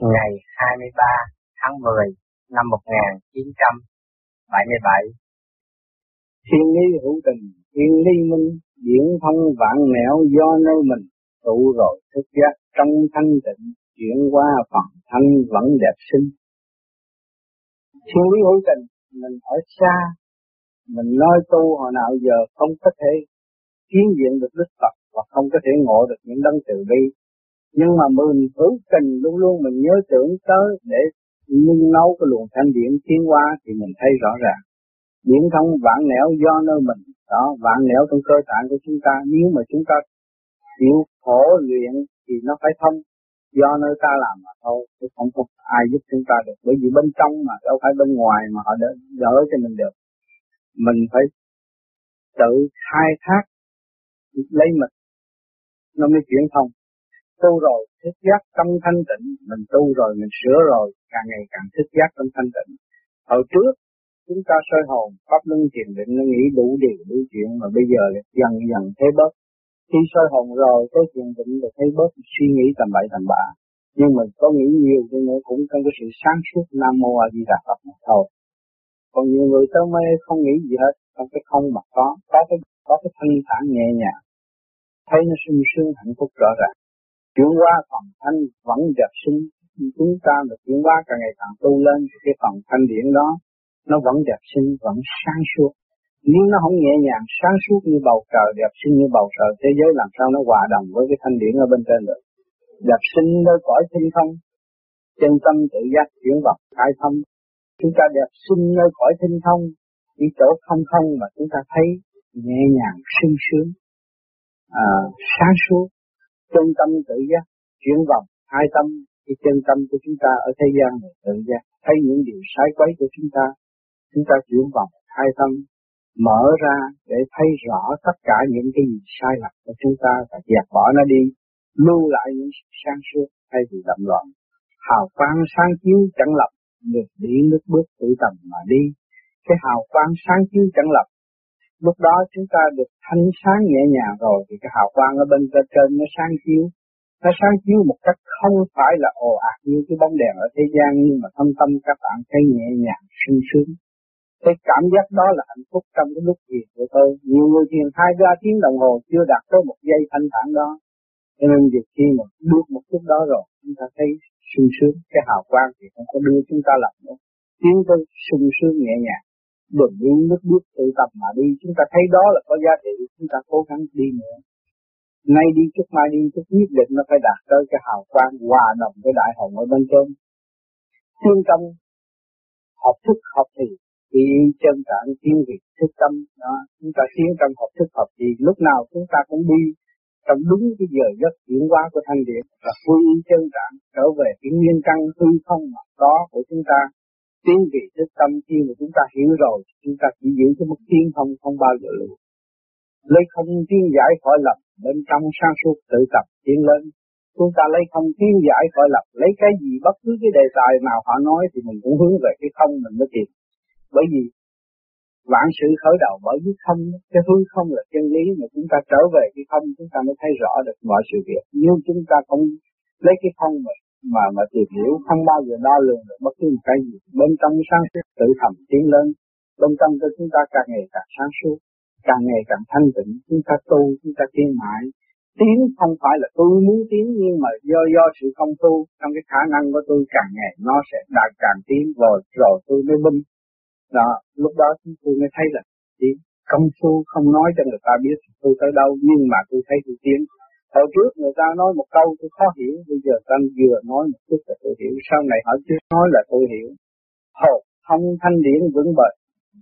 ngày 23 tháng 10 năm 1977. Thiên lý hữu tình, thiên lý minh, diễn thông vạn nẻo do nơi mình, tụ rồi thức giác trong thanh tịnh, chuyển qua phần thanh vẫn đẹp xinh. Thiên lý hữu tình, mình ở xa, mình nói tu hồi nào giờ không có thể kiến diện được Đức Phật và không có thể ngộ được những đấng từ bi nhưng mà mình hữu tình luôn luôn mình nhớ tưởng tới để nung nấu cái luồng thanh điển tiến qua thì mình thấy rõ ràng. Điển thông vạn nẻo do nơi mình. Đó vạn nẻo trong cơ tạng của chúng ta. Nếu mà chúng ta chịu khổ luyện thì nó phải thông. Do nơi ta làm mà thôi chứ không có ai giúp chúng ta được. Bởi vì bên trong mà đâu phải bên ngoài mà họ đỡ, đỡ cho mình được. Mình phải tự khai thác lấy mình. Nó mới chuyển thông tu rồi, thức giác tâm thanh tịnh, mình tu rồi, mình sửa rồi, càng ngày càng thức giác tâm thanh tịnh. Hồi trước, chúng ta soi hồn, pháp luân thiền định, nó nghĩ đủ điều, đủ chuyện, mà bây giờ là dần dần thấy bớt. Khi soi hồn rồi tới thiền định là thấy bớt, suy nghĩ tầm bậy tầm bạ. Nhưng mình có nghĩ nhiều thì nữa, cũng trong cái sự sáng suốt nam mô a di đà phật mà thôi. Còn nhiều người tới mê, không nghĩ gì hết trong cái không mà có. Có cái có cái thanh thản nhẹ nhàng. Thấy nó sung sướng, hạnh phúc rõ ràng chuyển hóa phần thanh vẫn đẹp sinh chúng ta được chuyển hóa càng ngày càng tu lên thì cái phần thanh điển đó nó vẫn đẹp sinh vẫn sáng suốt. Nếu nó không nhẹ nhàng sáng suốt như bầu trời đẹp sinh như bầu trời thế giới làm sao nó hòa đồng với cái thanh điển ở bên trên được? Đẹp sinh nơi cõi tinh không chân tâm tự giác chuyển vật khai thông. Chúng ta đẹp sinh nơi cõi tinh không chỉ chỗ không không mà chúng ta thấy nhẹ nhàng sung sướng à, sáng suốt chân tâm tự giác, chuyển vòng hai tâm, cái chân tâm của chúng ta ở thế gian này tự giác. Thấy những điều sai quấy của chúng ta chúng ta chuyển vòng hai tâm, mở ra để thấy rõ tất cả những cái gì sai lầm của chúng ta và dẹp bỏ nó đi, lưu lại những sự sáng suốt thay vì đậm loạn. Hào quang sáng chiếu chẳng lập được đi nước bước tự tầm mà đi. Cái hào quang sáng chiếu chẳng lập lúc đó chúng ta được thanh sáng nhẹ nhàng rồi, thì cái hào quang ở bên trên nó sáng chiếu. Nó sáng chiếu một cách không phải là ồ ạt như cái bóng đèn ở thế gian, nhưng mà thâm tâm các bạn thấy nhẹ nhàng, sung sướng. Cái cảm giác đó là hạnh phúc trong cái lúc gì của tôi. Nhiều người thiền hai ba tiếng đồng hồ chưa đạt tới một giây thanh thản đó. Cho nên việc khi mà bước một chút đó rồi, chúng ta thấy sung sướng, cái hào quang thì không có đưa chúng ta làm nữa. Tiến tới sung sướng nhẹ nhàng bình yên nước bước tự tập mà đi. Chúng ta thấy đó là có giá trị. Chúng ta cố gắng đi nữa. Nay đi chút mai đi chút nhất định nó phải đạt tới cái hào quang hòa đồng với đại hồng ở bên trên. Chuyên tâm, học thức, học thì thì chân trạng tiêu việc thức tâm. Đó, chúng ta tiến trong học thức, học thì lúc nào chúng ta cũng đi trong đúng cái giờ giấc chuyển hóa của thanh điện và phương chân trạng trở về cái nguyên căn hư không mà có của chúng ta tiến vị thức tâm khi mà chúng ta hiểu rồi, chúng ta chỉ giữ cái mức tiến không không bao giờ lùi. Lấy không tiến giải khỏi lập, bên trong sang suốt tự tập tiến lên. Chúng ta lấy không tiến giải khỏi lập, lấy cái gì, bất cứ cái đề tài nào họ nói thì mình cũng hướng về cái không mình mới tìm bởi vì vạn sự khởi đầu bởi cái không, cái hư không là chân lý mà chúng ta trở về cái không, chúng ta mới thấy rõ được mọi sự việc. Nhưng chúng ta không lấy cái không mà mà mà tìm hiểu không bao giờ đo lường được bất cứ một cái gì. Bên trong sáng suốt tự thầm tiến lên, bên trong cho chúng ta càng ngày càng sáng suốt, càng ngày càng thanh tịnh, chúng ta tu, chúng ta tiến mãi. Tiến không phải là tôi muốn tiến, nhưng mà do do sự không tu, trong cái khả năng của tôi càng ngày nó sẽ đạt càng tiến, rồi rồi tôi mới binh đó, lúc đó chúng tôi mới thấy là tiến. Công phu không nói cho người ta biết tôi tới đâu, nhưng mà tôi thấy tôi tiến. Hồi trước người ta nói một câu tôi khó hiểu, bây giờ ta vừa nói một chút là tôi hiểu, sau này họ chưa nói là tôi hiểu. Hồn thông thanh điển vững bền,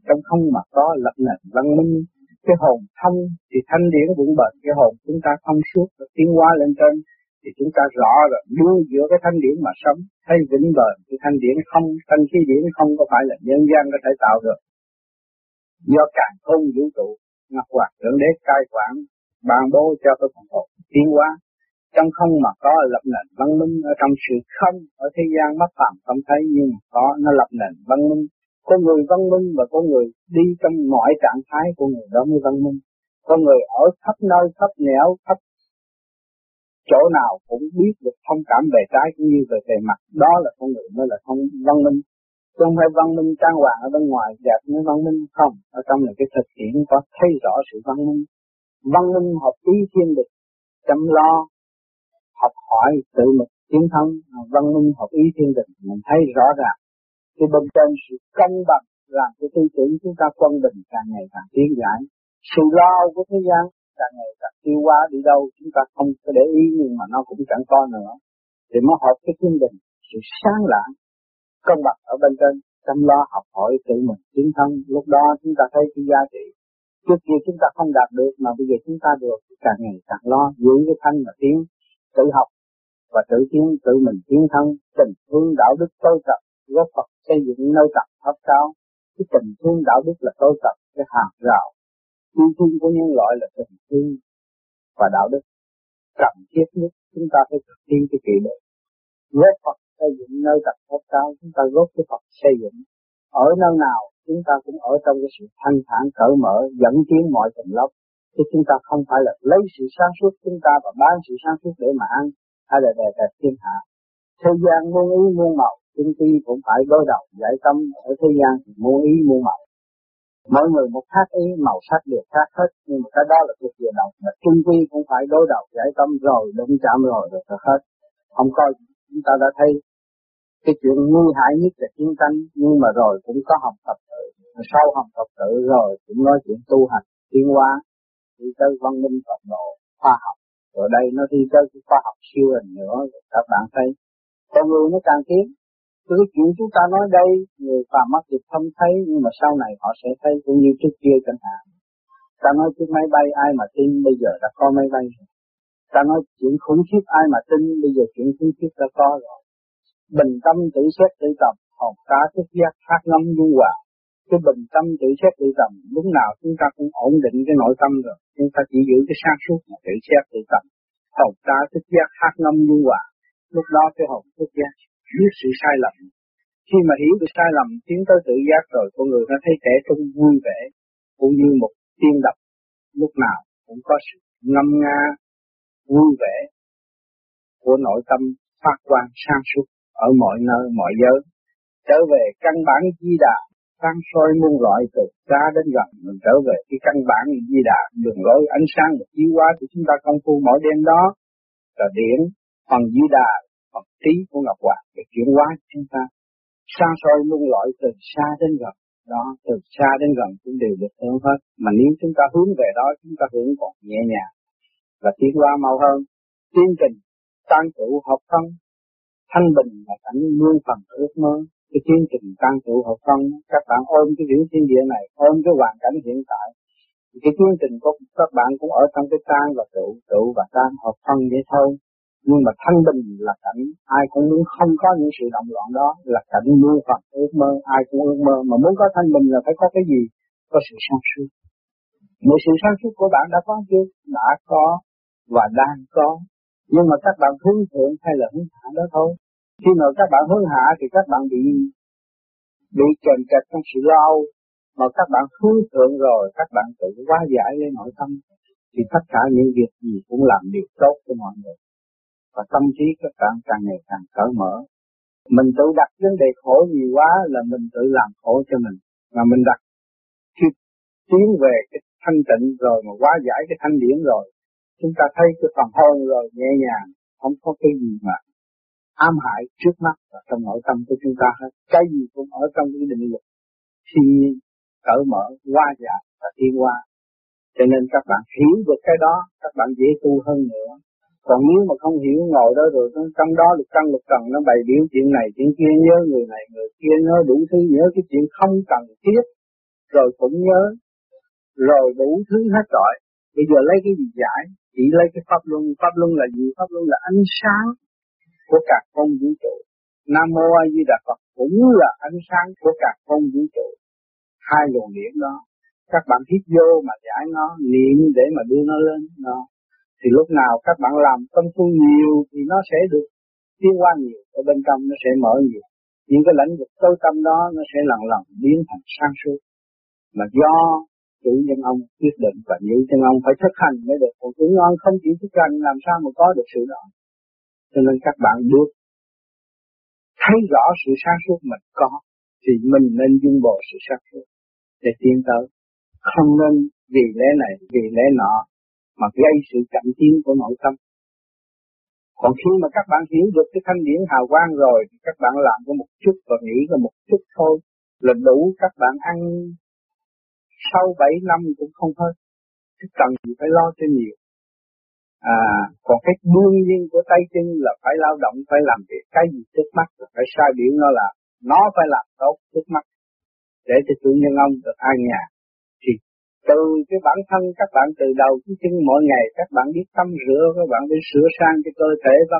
trong không mà có lập nền văn minh. Cái hồn thông thì thanh điển vững bền, cái hồn chúng ta thông suốt, tiến hóa lên trên, thì chúng ta rõ rồi. Luôn giữa cái thanh điển mà sống thấy vững bền. Cái thanh điển không thanh khí điển không có phải là nhân gian có thể tạo được. Do càng không vũ trụ ngọc hoạt thượng đế cai quản ban bố cho cái phần hồn tiến hóa. Trong không mà có lập nền văn minh ở trong sự không ở thế gian bất phạm không thấy, nhưng mà có, nó lập nền văn minh. Có người văn minh và có người đi trong mọi trạng thái của người đó mới văn minh. Có người ở khắp nơi, khắp nẻo, khắp chỗ nào cũng biết được thông cảm về trái cũng như về bề mặt. Đó là con người mới là không văn minh. Chứ không phải văn minh trang hoàng ở bên ngoài đẹp như văn minh không. Ở trong là cái thực tiễn có thấy rõ sự văn minh văn minh hợp ý thiên địch chăm lo, học hỏi tự mình tiến thân văn minh hợp ý thiên địch mình thấy rõ ràng. Thì bên trên sự công bằng làm cho tư tưởng chúng ta quân bình càng ngày càng tiến giải. Sự lo của thế gian càng ngày càng tiêu hóa đi đâu, chúng ta không có để ý, nhưng mà nó cũng chẳng có nữa. Thì mới hợp cái thiên đình sự sáng lạng công bằng ở bên trên, chăm lo, học hỏi tự mình tiến thân. Lúc đó chúng ta thấy cái giá trị trước kia chúng ta không đạt được, mà bây giờ chúng ta được càng ngày càng lo, giữ cái thanh mà tiến, tự học và tự tiến, tự mình tiến thân. Tình thương đạo đức tối tập góp Phật xây dựng nơi tập pháp cao. Cái tình thương đạo đức là tối tập cái hàng rào yêu thương của nhân loại là tình thương và đạo đức. Cần thiết nhất, chúng ta phải thực hiện cái kỳ độ góp Phật xây dựng nơi tập pháp cao, chúng ta góp cái Phật xây dựng. Ở nơi nào chúng ta cũng ở trong cái sự thanh thản, cởi mở, dẫn tiến mọi tầng lớp. Chứ chúng ta không phải là lấy sự sáng suốt chúng ta và bán sự sáng suốt để mà ăn, hay là đề tài thiên hạ. Thế gian muôn ý muôn màu, chúng ti cũng phải đối đầu giải tâm ở thế gian thì muôn ý muôn màu. Mỗi người một khác ý, màu sắc đều khác hết, nhưng mà cái đó là thuộc về đầu mà chung quy cũng phải đối đầu giải tâm rồi, đụng chạm rồi rồi thật hết. Không coi, chúng ta đã thấy cái chuyện nguy hại nhất là chiến tranh, nhưng mà rồi cũng có học tập sau học tập tự rồi cũng nói chuyện tu hành tiến hóa, đi tới văn minh tận độ, khoa học. Rồi đây nó đi tới cái khoa học siêu hình nữa, các bạn thấy. Con người nó càng tiến. Cái chuyện chúng ta nói đây, người phàm mắt thì không thấy, nhưng mà sau này họ sẽ thấy cũng như trước kia chẳng hạn. Ta nói chiếc máy bay ai mà tin bây giờ đã có máy bay rồi. Ta nói chuyện khủng khiếp ai mà tin bây giờ chuyện khủng khiếp đã có rồi. Bình tâm tự xét tự tập học cá thức giác phát ngâm du hòa cái bình tâm tự xét tự tầm. Lúc nào chúng ta cũng ổn định cái nội tâm rồi. Chúng ta chỉ giữ cái sáng suốt mà tự xét tự tầm. Hồn ta thức giác hát ngâm như hòa. Lúc đó cái hồn thức giác biết sự sai lầm. Khi mà hiểu được sai lầm, tiến tới tự giác rồi, con người nó thấy trẻ trung vui vẻ, cũng như một tiên đập lúc nào cũng có sự ngâm nga, vui vẻ của nội tâm phát quang sáng suốt ở mọi nơi, mọi giới. Trở về căn bản di đà sáng soi muôn loại từ xa đến gần, mình trở về cái căn bản di đà, đường lối ánh sáng và chiếu qua của chúng ta công phu mỗi đêm đó, là điển phần di đà, phần trí của ngọc hoàng để chuyển hóa chúng ta. Sáng soi muôn loại từ xa đến gần, đó, từ xa đến gần cũng đều được hưởng hết. Mà nếu chúng ta hướng về đó, chúng ta hưởng còn nhẹ nhàng và tiến hóa mau hơn. Tiến trình tăng trụ học thân, thanh bình là cảnh muôn phần ước mơ cái tiến trình tăng trụ học phân các bạn ôm cái hiểu thiên địa này, ôm cái hoàn cảnh hiện tại cái chương trình của các bạn cũng ở trong cái tan và trụ trụ và tan hợp phân vậy thôi nhưng mà thanh bình là cảnh, ai cũng muốn không có những sự động loạn đó, là cảnh muôn phần ước mơ, ai cũng ước mơ mà muốn có thanh bình là phải có cái gì có sự sáng suốt Một sự sáng suốt của bạn đã có chưa? Đã có và đang có. Nhưng mà các bạn hướng thượng hay là hướng hạ đó thôi. Khi mà các bạn hướng hạ thì các bạn bị bị kèm kẹt trong sự lo mà các bạn hướng thượng rồi, các bạn tự hóa giải lấy nội tâm. Thì tất cả những việc gì cũng làm điều tốt cho mọi người. Và tâm trí các bạn càng ngày càng cởi mở. Mình tự đặt vấn đề khổ nhiều quá là mình tự làm khổ cho mình. Mà mình đặt khi tiến về cái thanh tịnh rồi mà hóa giải cái thanh điển rồi, chúng ta thấy cái phần hồn rồi nhẹ nhàng, không có cái gì mà ám hại trước mắt và trong nội tâm của chúng ta hết. Cái gì cũng ở trong cái định luật. Thiên nhiên cởi mở qua giải và thiên qua. cho nên các bạn hiểu được cái đó, các bạn dễ tu hơn nữa. Còn nếu mà không hiểu, ngồi đó rồi trong đó lực căn lực trần, nó bày biểu chuyện này, chuyện kia, nhớ người này, người kia, nhớ đủ thứ, nhớ cái chuyện không cần thiết. Rồi cũng nhớ, rồi đủ thứ hết rồi. Bây giờ lấy cái gì giải? Chỉ lấy cái pháp luân. Pháp luân là gì? Pháp luân là ánh sáng của cả không vũ trụ. Nam mô a di đà phật cũng là ánh sáng của cả không vũ trụ. Hai luồng điện đó, các bạn hít vô mà giải nó, niệm để mà đưa nó lên nó thì lúc nào các bạn làm công phu nhiều thì nó sẽ được tiến qua nhiều, ở bên trong nó sẽ mở nhiều. Những cái lãnh vực tối tâm đó, nó sẽ lần lần biến thành sáng suốt. Mà do chủ nhân ông quyết định và những chân ông phải thực hành mới được. Còn chủ nhân không chịu thực hành, làm sao mà có được sự đó? Cho nên các bạn bước thấy rõ sự sáng suốt mình có, thì mình nên dung bồi sự sáng suốt để tiến tới. Không nên vì lẽ này, vì lẽ nọ mà gây sự chậm tiến của nội tâm. Còn khi mà các bạn hiểu được cái thanh điển hào quang rồi, thì các bạn làm có một chút và nghĩ có một chút thôi là đủ các bạn ăn. Sau bảy năm cũng không hết. Chứ cần gì phải lo cho nhiều à còn cái đương nhiên của tay chân là phải lao động, phải làm việc. Cái gì trước mắt là phải sai biểu nó là nó phải làm tốt trước mắt. Để cho chủ nhân ông được an nhà. Thì từ cái bản thân các bạn, từ đầu cái chân mỗi ngày, các bạn biết tắm rửa, các bạn biết sửa sang cái cơ thể và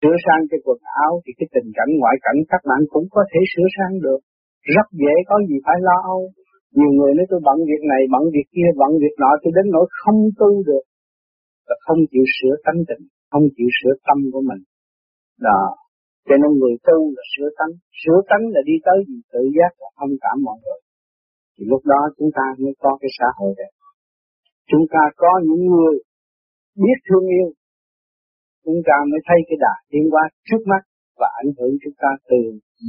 sửa sang cái quần áo, thì cái tình cảnh ngoại cảnh các bạn cũng có thể sửa sang được. Rất dễ, có gì phải lo âu. Nhiều người nói tôi bận việc này, bận việc kia, bận việc nọ, tôi đến nỗi không tu được và không chịu sửa tánh tình, không chịu sửa tâm của mình. Đó. Cho nên người tu là sửa tánh. Sửa tánh là đi tới gì? Tự giác và thông cảm mọi người. Thì lúc đó chúng ta mới có cái xã hội đẹp. Chúng ta có những người biết thương yêu. Chúng ta mới thấy cái đà tiến hóa trước mắt và ảnh hưởng chúng ta từ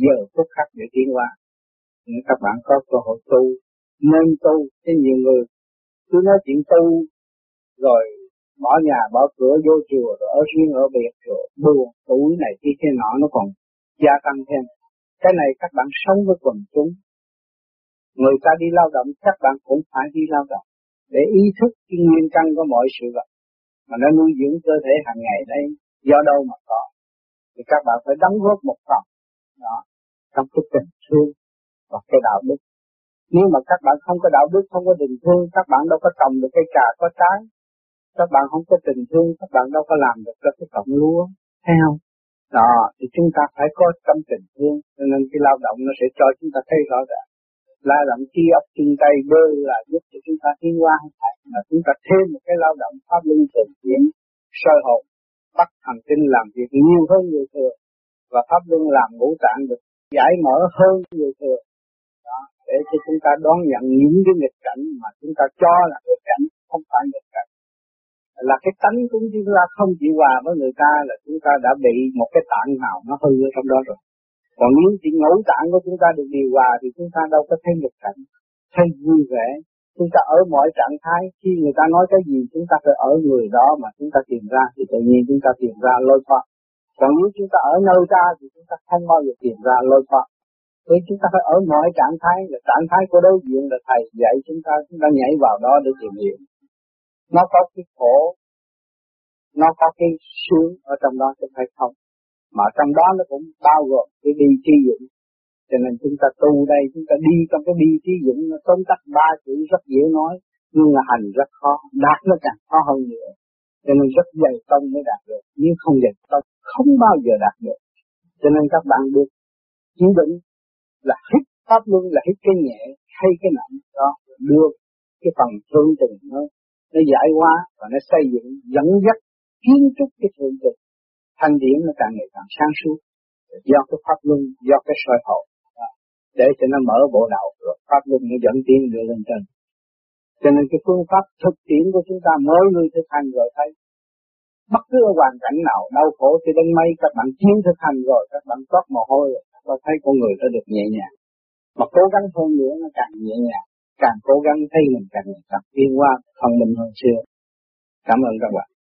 giờ phút khắc để tiến hóa. Nếu các bạn có cơ hội tu, nên tu. Cho nhiều người cứ nói chuyện tu rồi bỏ nhà, bỏ cửa, vô chùa, rồi ở riêng, ở biệt, rồi buồn tuổi này kia kia nọ nó còn gia tăng thêm. Cái này các bạn sống với quần chúng. Người ta đi lao động, các bạn cũng phải đi lao động để ý thức cái nguyên căn của mọi sự vật. Mà nó nuôi dưỡng cơ thể hàng ngày đây, do đâu mà có. Thì các bạn phải đóng góp một phần, đó, trong cái tình thương và cái đạo đức. Nếu mà các bạn không có đạo đức, không có tình thương, các bạn đâu có trồng được cây trà có trái các bạn không có tình thương các bạn đâu có làm được cái cọng lúa thấy không? Đó thì chúng ta phải có tâm tình thương cho nên cái lao động nó sẽ cho chúng ta thấy rõ ràng. Lao động chi ốc chân tay bơ là giúp cho chúng ta tiến qua mà chúng ta thêm một cái lao động pháp luân thường chuyển soi hồn bắt thần kinh làm việc nhiều hơn người thường và pháp luân làm ngũ tạng được giải mở hơn người thường. Đó, để cho chúng ta đón nhận những cái nghịch cảnh mà chúng ta cho là nghịch cảnh không phải nghịch là cái tánh của chúng ta không chịu hòa với người ta là chúng ta đã bị một cái tạng nào nó hư ở trong đó rồi còn nếu chỉ ngũ tạng của chúng ta được điều hòa thì chúng ta đâu có thấy nghịch cảnh thấy vui vẻ chúng ta ở mọi trạng thái khi người ta nói cái gì chúng ta phải ở người đó mà chúng ta tìm ra thì tự nhiên chúng ta tìm ra lôi thoát còn nếu chúng ta ở nơi ta thì chúng ta không bao giờ tìm ra lôi thoát vì chúng ta phải ở mọi trạng thái là trạng thái của đối diện là thầy dạy chúng ta chúng ta nhảy vào đó để tìm hiểu nó có cái khổ, nó có cái sướng ở trong đó chứ phải không? Mà trong đó nó cũng bao gồm cái đi chi dụng cho nên chúng ta tu đây, chúng ta đi trong cái đi chi dụng nó tóm tắt ba chữ rất dễ nói, nhưng là hành rất khó, đạt nó càng khó hơn nữa. Cho nên rất dày công mới đạt được nếu không dày công, không bao giờ đạt được. Cho nên các bạn được chỉ định là hít pháp luân, là hít cái nhẹ, hay cái nặng đó, đưa cái phần thương tình nó nó giải hóa và nó xây dựng, dẫn dắt, kiến trúc cái thượng tình thanh điển nó càng ngày càng sáng suốt. Do cái pháp luân, do cái soi hồn à, để cho nó mở bộ đạo, rồi pháp luân nó dẫn tiến đưa lên trên. Cho nên cái phương pháp thực tiễn của chúng ta mới người thực hành rồi thấy, bất cứ ở hoàn cảnh nào, đau khổ thì đến mấy các bạn chiến thực hành rồi, các bạn toát mồ hôi rồi, các bạn thấy con người ta được nhẹ nhàng. Mà cố gắng hơn nữa, nó càng nhẹ nhàng càng cố gắng thấy mình càng càng tiến qua phần mình hơn xưa. Cảm ơn các bạn.